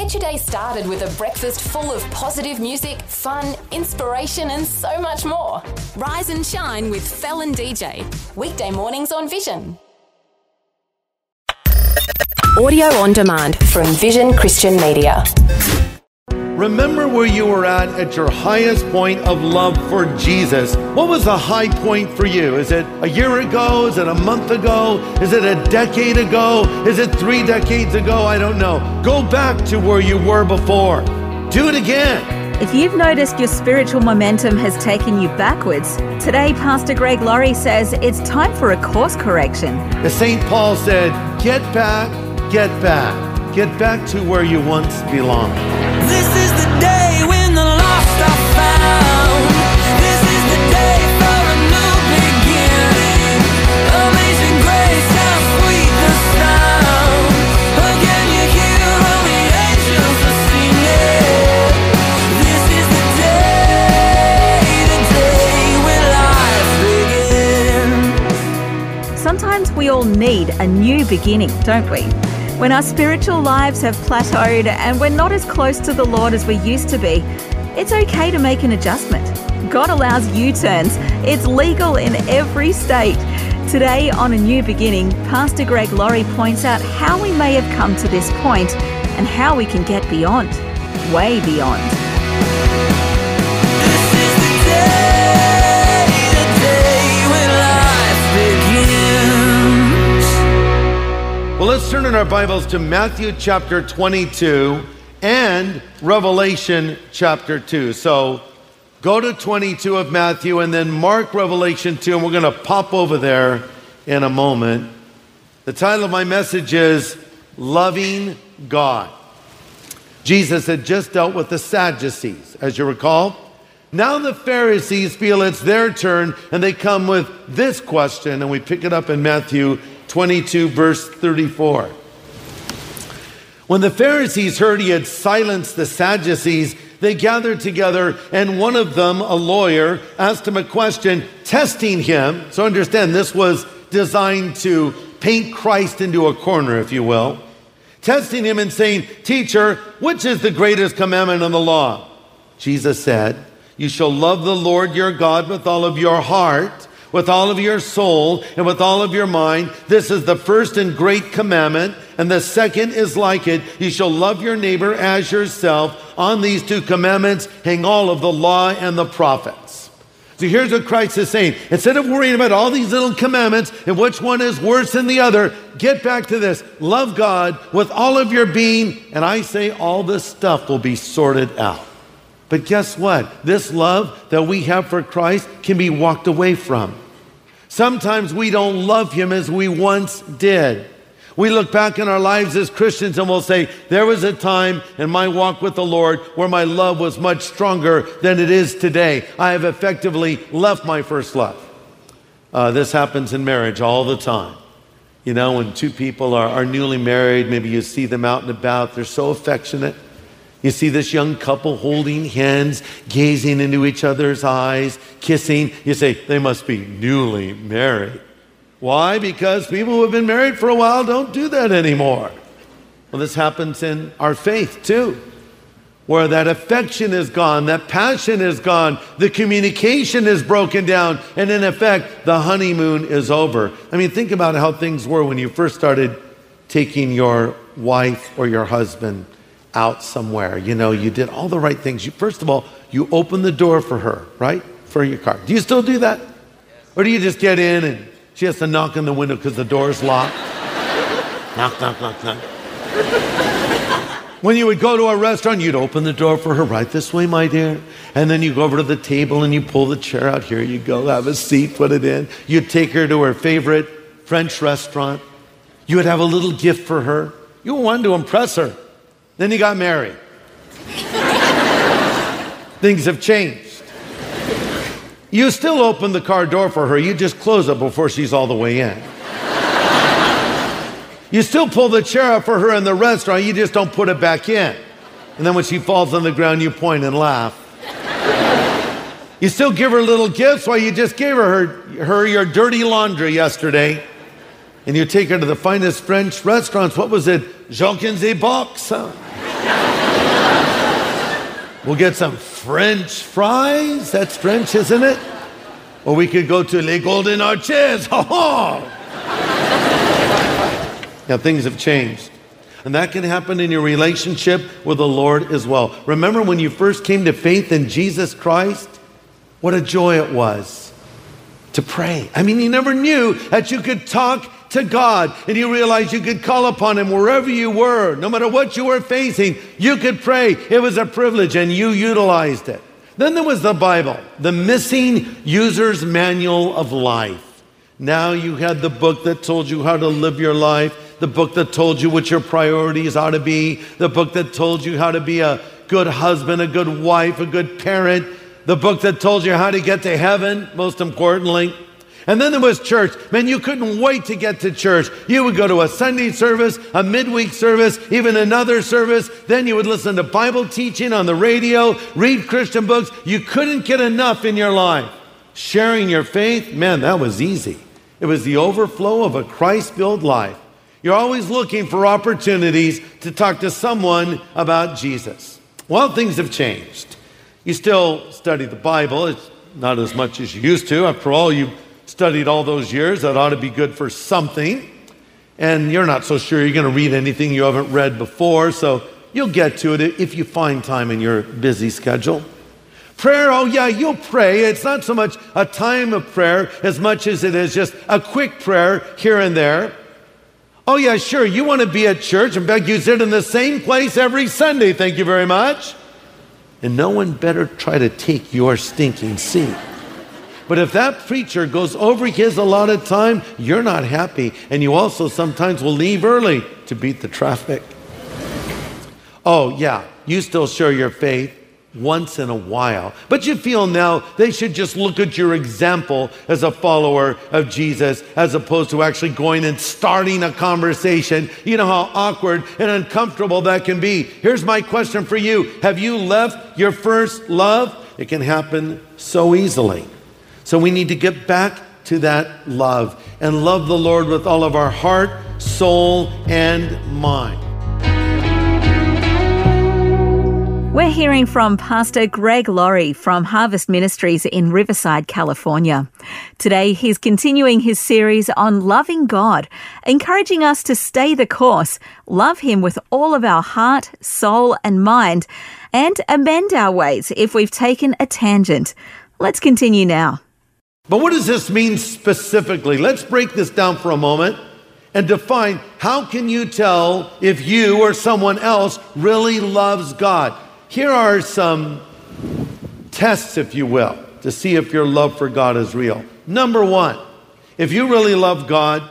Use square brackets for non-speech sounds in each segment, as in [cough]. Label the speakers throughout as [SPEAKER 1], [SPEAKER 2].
[SPEAKER 1] Get your day started with a breakfast full of positive music, fun, inspiration, and so much more. Rise and shine with Felon DJ. Weekday mornings on Vision. Audio on demand from Vision Christian Media.
[SPEAKER 2] Remember where you were at at your highest point of love for Jesus. What was the high point for you? Is it a year ago? Is it a month ago? Is it a decade ago? Is it three decades ago? I don't know. Go back to where you were before. Do it again.
[SPEAKER 3] If you've noticed your spiritual momentum has taken you backwards, today Pastor Greg Laurie says it's time for a course correction.
[SPEAKER 2] As St. Paul said, get back, get back. Get back to where you once belonged.
[SPEAKER 3] Sometimes we all need a new beginning, don't we? When our spiritual lives have plateaued and we're not as close to the Lord as we used to be, it's okay to make an adjustment. God allows U turns, it's legal in every state. Today, on A New Beginning, Pastor Greg Laurie points out how we may have come to this point and how we can get beyond, way beyond.
[SPEAKER 2] Let's turn in our Bibles to Matthew chapter 22 and Revelation chapter 2. So go to 22 of Matthew and then mark Revelation 2, and we're going to pop over there in a moment. The title of my message is Loving God. Jesus had just dealt with the Sadducees, as you recall. Now the Pharisees feel it's their turn and they come with this question, and we pick it up in Matthew 22, verse 34. When the Pharisees heard he had silenced the Sadducees, they gathered together, and one of them, a lawyer, asked him a question, testing him. So understand, this was designed to paint Christ into a corner, if you will. Testing him and saying, Teacher, which is the greatest commandment in the law? Jesus said, You shall love the Lord your God with all of your heart, with all of your soul, and with all of your mind. This is the first and great commandment. And the second is like it. You shall love your neighbor as yourself. On these two commandments hang all of the law and the prophets. So here's what Christ is saying. Instead of worrying about all these little commandments and which one is worse than the other, get back to this. Love God with all of your being, and I say all this stuff will be sorted out. But guess what? This love that we have for Christ can be walked away from. Sometimes we don't love Him as we once did. We look back in our lives as Christians and we'll say, There was a time in my walk with the Lord where my love was much stronger than it is today. I have effectively left my first love. Uh, this happens in marriage all the time. You know, when two people are, are newly married, maybe you see them out and about, they're so affectionate. You see this young couple holding hands, gazing into each other's eyes, kissing. You say, they must be newly married. Why? Because people who have been married for a while don't do that anymore. Well, this happens in our faith too, where that affection is gone, that passion is gone, the communication is broken down, and in effect, the honeymoon is over. I mean, think about how things were when you first started taking your wife or your husband out somewhere. You know, you did all the right things. You, first of all, you opened the door for her, right? For your car. Do you still do that? Or do you just get in and she has to knock on the window because the door's locked? [laughs] knock, knock, knock, knock. When you would go to a restaurant, you'd open the door for her right this way, my dear. And then you go over to the table and you pull the chair out. Here you go, have a seat, put it in. You'd take her to her favorite French restaurant. You would have a little gift for her. You wanted to impress her. Then he got married. Things have changed. You still open the car door for her, you just close it before she's all the way in. You still pull the chair up for her in the restaurant, you just don't put it back in. And then when she falls on the ground, you point and laugh. You still give her little gifts while you just gave her, her, her your dirty laundry yesterday. And you take her to the finest French restaurants. What was it? Jenkins et Box. Huh? We'll get some French fries. That's French, isn't it? Or we could go to Les Golden Arches. [laughs] Ha ha! Now, things have changed. And that can happen in your relationship with the Lord as well. Remember when you first came to faith in Jesus Christ? What a joy it was to pray. I mean, you never knew that you could talk to God and you realized you could call upon Him wherever you were, no matter what you were facing, you could pray. It was a privilege and you utilized it. Then there was the Bible, the missing user's manual of life. Now you had the book that told you how to live your life, the book that told you what your priorities ought to be, the book that told you how to be a good husband, a good wife, a good parent, the book that told you how to get to heaven, most importantly. And then there was church. Man, you couldn't wait to get to church. You would go to a Sunday service, a midweek service, even another service. Then you would listen to Bible teaching on the radio, read Christian books. You couldn't get enough in your life. Sharing your faith, man, that was easy. It was the overflow of a Christ filled life. You're always looking for opportunities to talk to someone about Jesus. Well, things have changed. You still study the Bible, it's not as much as you used to. After all, you studied all those years. That ought to be good for something. And you're not so sure you're going to read anything you haven't read before, so you'll get to it if you find time in your busy schedule. Prayer, oh yeah, you'll pray. It's not so much a time of prayer as much as it is just a quick prayer here and there. Oh yeah, sure, you want to be at church. In fact, you sit in the same place every Sunday. Thank you very much. And no one better try to take your stinking seat. But if that preacher goes over his allotted time, you're not happy. And you also sometimes will leave early to beat the traffic. Oh, yeah, you still share your faith once in a while. But you feel now they should just look at your example as a follower of Jesus as opposed to actually going and starting a conversation. You know how awkward and uncomfortable that can be. Here's my question for you Have you left your first love? It can happen so easily. So we need to get back to that love and love the Lord with all of our heart, soul, and mind.
[SPEAKER 3] We're hearing from Pastor Greg Laurie from Harvest Ministries in Riverside, California. Today, he's continuing his series on loving God, encouraging us to stay the course, love Him with all of our heart, soul, and mind, and amend our ways if we've taken a tangent. Let's continue now.
[SPEAKER 2] But what does this mean specifically? Let's break this down for a moment and define how can you tell if you or someone else really loves God? Here are some tests, if you will, to see if your love for God is real. Number one, if you really love God,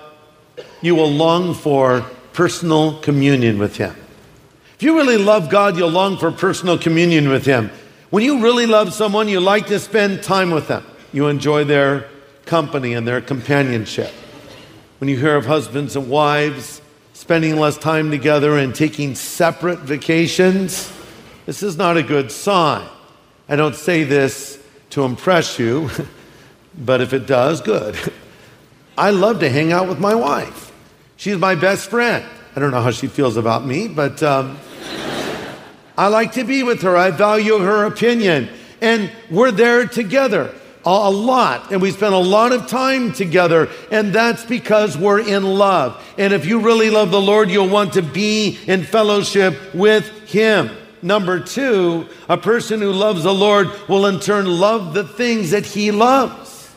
[SPEAKER 2] you will long for personal communion with Him. If you really love God, you'll long for personal communion with Him. When you really love someone, you like to spend time with them. You enjoy their company and their companionship. When you hear of husbands and wives spending less time together and taking separate vacations, this is not a good sign. I don't say this to impress you, [laughs] but if it does, good. [laughs] I love to hang out with my wife. She's my best friend. I don't know how she feels about me, but um, [laughs] I like to be with her. I value her opinion. And we're there together a lot and we spend a lot of time together and that's because we're in love and if you really love the lord you'll want to be in fellowship with him Number two, a person who loves the Lord will in turn love the things that he loves.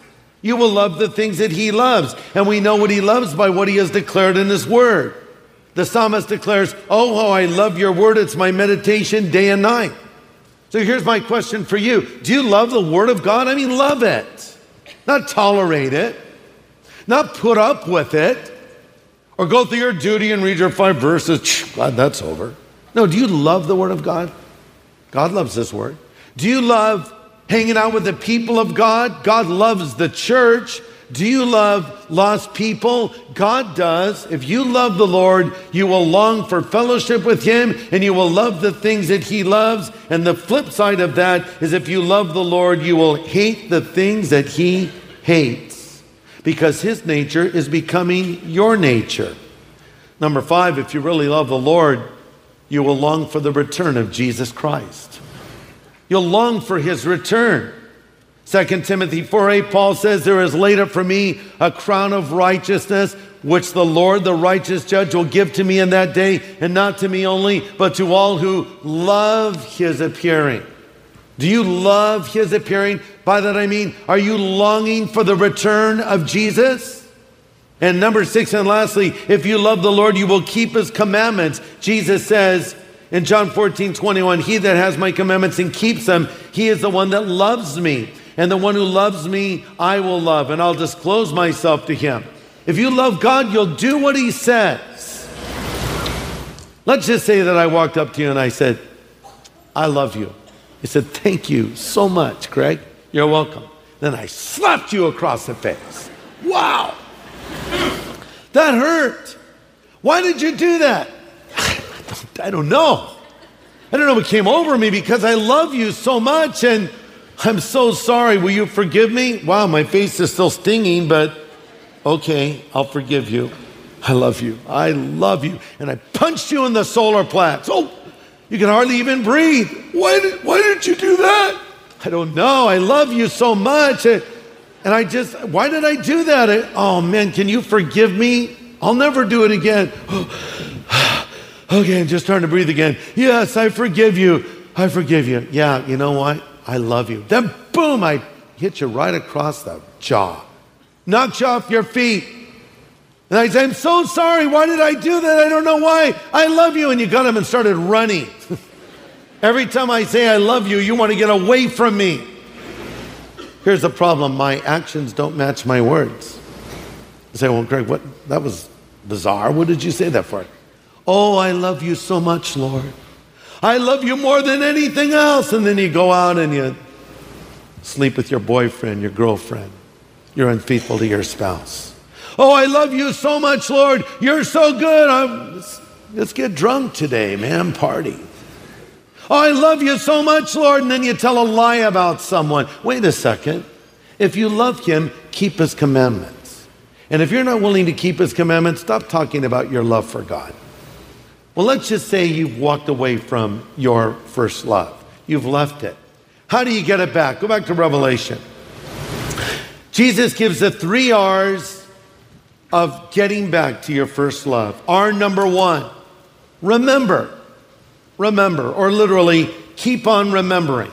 [SPEAKER 2] You will love the things that he loves. And we know what he loves by what he has declared in his word. The psalmist declares, Oh, how I love your word. It's my meditation day and night. So here's my question for you Do you love the word of God? I mean, love it, not tolerate it, not put up with it, or go through your duty and read your five verses. Glad that's over. No, do you love the Word of God? God loves this Word. Do you love hanging out with the people of God? God loves the church. Do you love lost people? God does. If you love the Lord, you will long for fellowship with Him and you will love the things that He loves. And the flip side of that is if you love the Lord, you will hate the things that He hates because His nature is becoming your nature. Number five, if you really love the Lord, you will long for the return of Jesus Christ. You'll long for his return. 2 Timothy 4 8, Paul says, There is laid up for me a crown of righteousness, which the Lord, the righteous judge, will give to me in that day, and not to me only, but to all who love his appearing. Do you love his appearing? By that I mean, are you longing for the return of Jesus? And number six, and lastly, if you love the Lord, you will keep his commandments. Jesus says in John 14, 21, He that has my commandments and keeps them, he is the one that loves me. And the one who loves me, I will love, and I'll disclose myself to him. If you love God, you'll do what he says. Let's just say that I walked up to you and I said, I love you. He said, Thank you so much, Greg. You're welcome. Then I slapped you across the face. Wow. That hurt. Why did you do that? [sighs] I don't know. I don't know what came over me because I love you so much and I'm so sorry. Will you forgive me? Wow, my face is still stinging, but okay, I'll forgive you. I love you. I love you. And I punched you in the solar plexus. Oh, you can hardly even breathe. Why did, why did you do that? I don't know. I love you so much. And I just, why did I do that? I, oh man, can you forgive me? I'll never do it again. [sighs] okay, I'm just starting to breathe again. Yes, I forgive you. I forgive you. Yeah, you know what? I love you. Then boom, I hit you right across the jaw. Knocked you off your feet. And I said, I'm so sorry. Why did I do that? I don't know why. I love you. And you got him and started running. [laughs] Every time I say I love you, you want to get away from me. Here's the problem my actions don't match my words. I say, Well, Greg, what? That was bizarre. What did you say that for? Oh, I love you so much, Lord. I love you more than anything else. And then you go out and you sleep with your boyfriend, your girlfriend. You're unfaithful to your spouse. Oh, I love you so much, Lord. You're so good. I'm, let's, let's get drunk today, man. Party. Oh, I love you so much, Lord. And then you tell a lie about someone. Wait a second. If you love him, keep his commandments. And if you're not willing to keep his commandments, stop talking about your love for God. Well, let's just say you've walked away from your first love. You've left it. How do you get it back? Go back to Revelation. Jesus gives the three R's of getting back to your first love. R number one, remember. Remember, or literally, keep on remembering.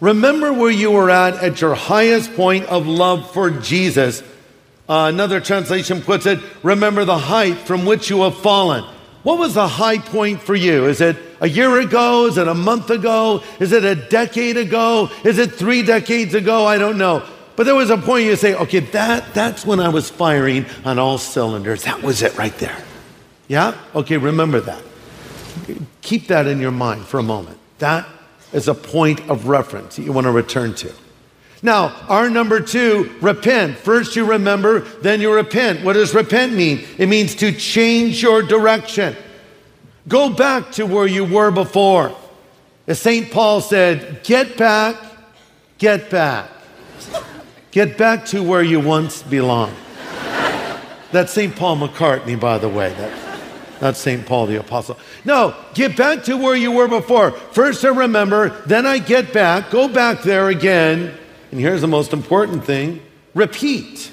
[SPEAKER 2] Remember where you were at at your highest point of love for Jesus. Uh, another translation puts it, remember the height from which you have fallen. What was the high point for you? Is it a year ago? Is it a month ago? Is it a decade ago? Is it three decades ago? I don't know. But there was a point you say, okay, that, that's when I was firing on all cylinders. That was it right there. Yeah? Okay, remember that. Keep that in your mind for a moment. That is a point of reference that you want to return to. Now, our number two, repent. First you remember, then you repent. What does repent mean? It means to change your direction. Go back to where you were before. As St. Paul said, get back, get back. Get back to where you once belonged. That's St. Paul McCartney, by the way. That, not St. Paul the Apostle. No, get back to where you were before. First I remember, then I get back, go back there again. And here's the most important thing repeat.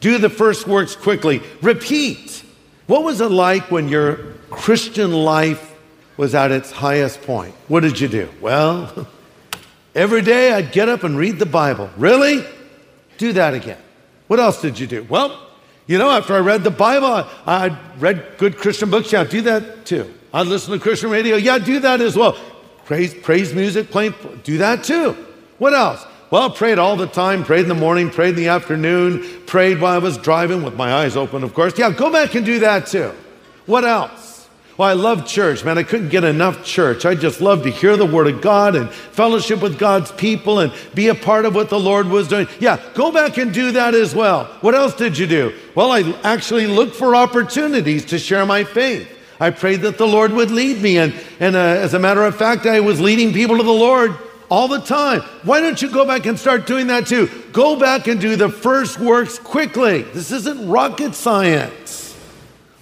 [SPEAKER 2] Do the first works quickly. Repeat. What was it like when your Christian life was at its highest point? What did you do? Well, [laughs] every day I'd get up and read the Bible. Really? Do that again. What else did you do? Well, you know, after I read the Bible, I, I read good Christian books. Yeah, do that too. I'd listen to Christian radio. Yeah, do that as well. Praise, praise music, playing, do that too. What else? Well, prayed all the time, prayed in the morning, prayed in the afternoon, prayed while I was driving with my eyes open, of course. Yeah, go back and do that too. What else? Well, I love church, man. I couldn't get enough church. I just love to hear the Word of God and fellowship with God's people and be a part of what the Lord was doing. Yeah, go back and do that as well. What else did you do? Well, I actually looked for opportunities to share my faith. I prayed that the Lord would lead me. And, and uh, as a matter of fact, I was leading people to the Lord all the time. Why don't you go back and start doing that too? Go back and do the first works quickly. This isn't rocket science.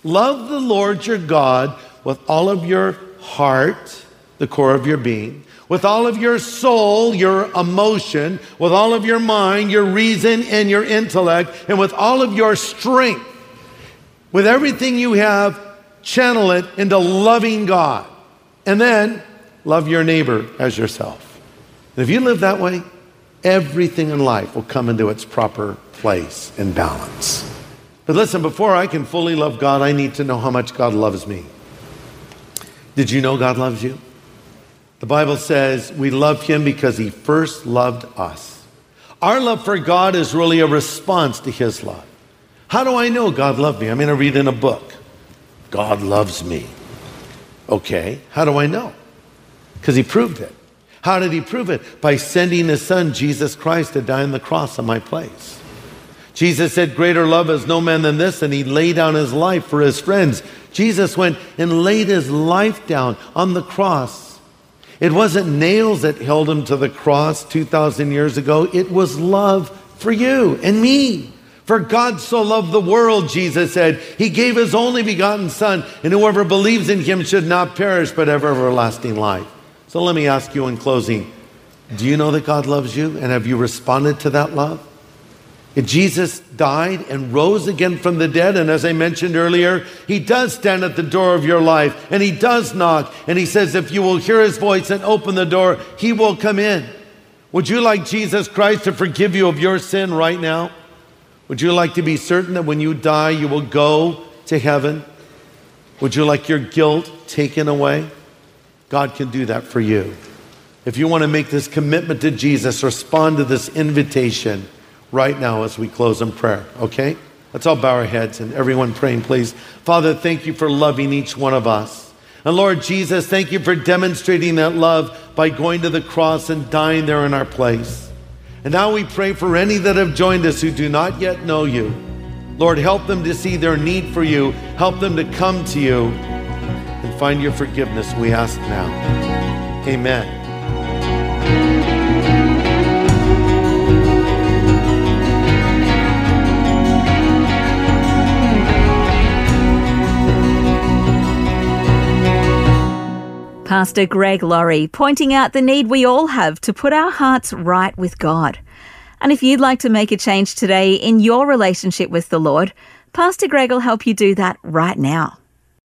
[SPEAKER 2] Love the Lord your God with all of your heart, the core of your being, with all of your soul, your emotion, with all of your mind, your reason, and your intellect, and with all of your strength, with everything you have, channel it into loving God. And then love your neighbor as yourself. And if you live that way, everything in life will come into its proper place and balance. But listen, before I can fully love God, I need to know how much God loves me. Did you know God loves you? The Bible says we love Him because He first loved us. Our love for God is really a response to His love. How do I know God loved me? I'm going to read in a book. God loves me. Okay, how do I know? Because He proved it. How did He prove it? By sending His Son, Jesus Christ, to die on the cross in my place. Jesus said, Greater love is no man than this, and He laid down His life for His friends. Jesus went and laid His life down on the cross it wasn't nails that held him to the cross 2,000 years ago. It was love for you and me. For God so loved the world, Jesus said, He gave His only begotten Son, and whoever believes in Him should not perish but have everlasting life. So let me ask you in closing do you know that God loves you? And have you responded to that love? Jesus died and rose again from the dead. And as I mentioned earlier, he does stand at the door of your life and he does knock. And he says, if you will hear his voice and open the door, he will come in. Would you like Jesus Christ to forgive you of your sin right now? Would you like to be certain that when you die, you will go to heaven? Would you like your guilt taken away? God can do that for you. If you want to make this commitment to Jesus, respond to this invitation right now as we close in prayer, okay? Let's all bow our heads and everyone praying, please. Father, thank you for loving each one of us. And Lord Jesus, thank you for demonstrating that love by going to the cross and dying there in our place. And now we pray for any that have joined us who do not yet know you. Lord, help them to see their need for you. Help them to come to you find your forgiveness, we ask now. Amen.
[SPEAKER 3] Pastor Greg Laurie pointing out the need we all have to put our hearts right with God. And if you'd like to make a change today in your relationship with the Lord, Pastor Greg will help you do that right now.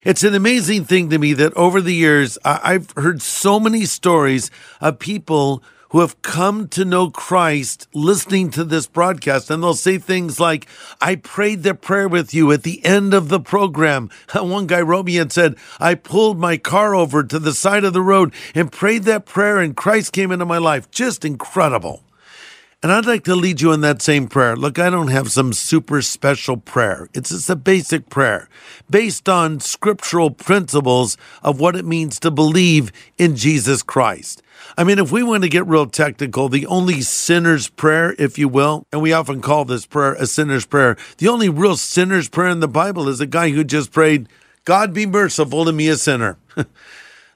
[SPEAKER 2] It's an amazing thing to me that over the years, I've heard so many stories of people who have come to know Christ listening to this broadcast. And they'll say things like, I prayed the prayer with you at the end of the program. [laughs] One guy wrote me and said, I pulled my car over to the side of the road and prayed that prayer, and Christ came into my life. Just incredible. And I'd like to lead you in that same prayer. Look, I don't have some super special prayer. It's just a basic prayer based on scriptural principles of what it means to believe in Jesus Christ. I mean, if we want to get real technical, the only sinner's prayer, if you will, and we often call this prayer a sinner's prayer, the only real sinner's prayer in the Bible is a guy who just prayed, God be merciful to me, a sinner. [laughs]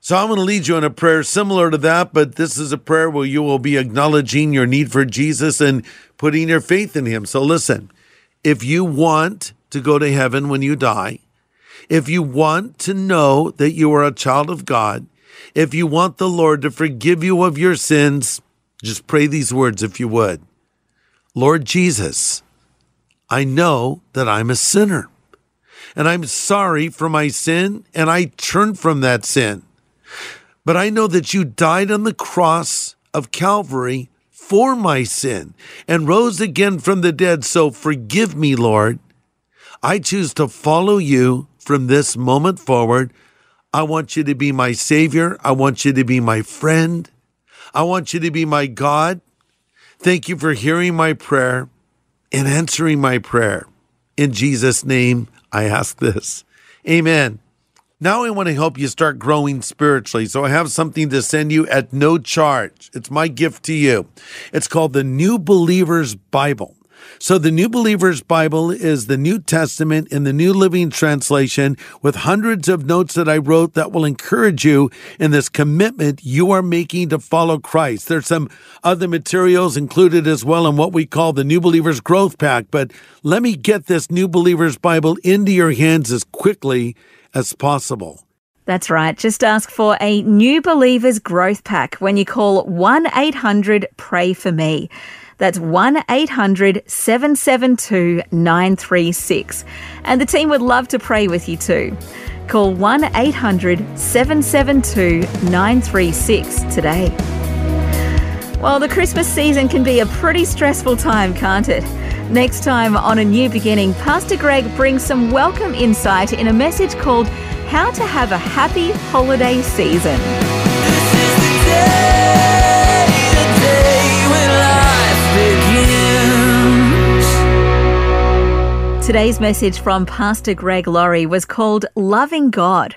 [SPEAKER 2] so I'm going to lead you in a prayer similar to that, but this is a prayer where you will be acknowledging your need for Jesus and putting your faith in him. So listen, if you want to go to heaven when you die, if you want to know that you are a child of God, if you want the Lord to forgive you of your sins, just pray these words if you would. Lord Jesus, I know that I'm a sinner and I'm sorry for my sin and I turn from that sin. But I know that you died on the cross of Calvary for my sin and rose again from the dead. So forgive me, Lord. I choose to follow you from this moment forward I want you to be my Savior. I want you to be my friend. I want you to be my God. Thank you for hearing my prayer and answering my prayer. In Jesus' name, I ask this. Amen. Now I want to help you start growing spiritually. So I have something to send you at no charge. It's my gift to you. It's called the New Believer's Bible. So the New Believer's Bible is the New Testament in the New Living Translation with hundreds of notes that I wrote that will encourage you in this commitment you are making to follow Christ. There's some other materials included as well in what we call the New Believer's Growth Pack, but let me get this New Believer's Bible into your hands as quickly as possible.
[SPEAKER 3] That's right. Just ask for a New Believers Growth Pack when you call 1 800 Pray For Me. That's 1 800 772 936. And the team would love to pray with you too. Call 1 800 772 936 today. Well, the Christmas season can be a pretty stressful time, can't it? Next time on A New Beginning, Pastor Greg brings some welcome insight in a message called How to Have a Happy Holiday Season.
[SPEAKER 4] This is the day, the day when life begins.
[SPEAKER 3] Today's message from Pastor Greg Laurie was called Loving God.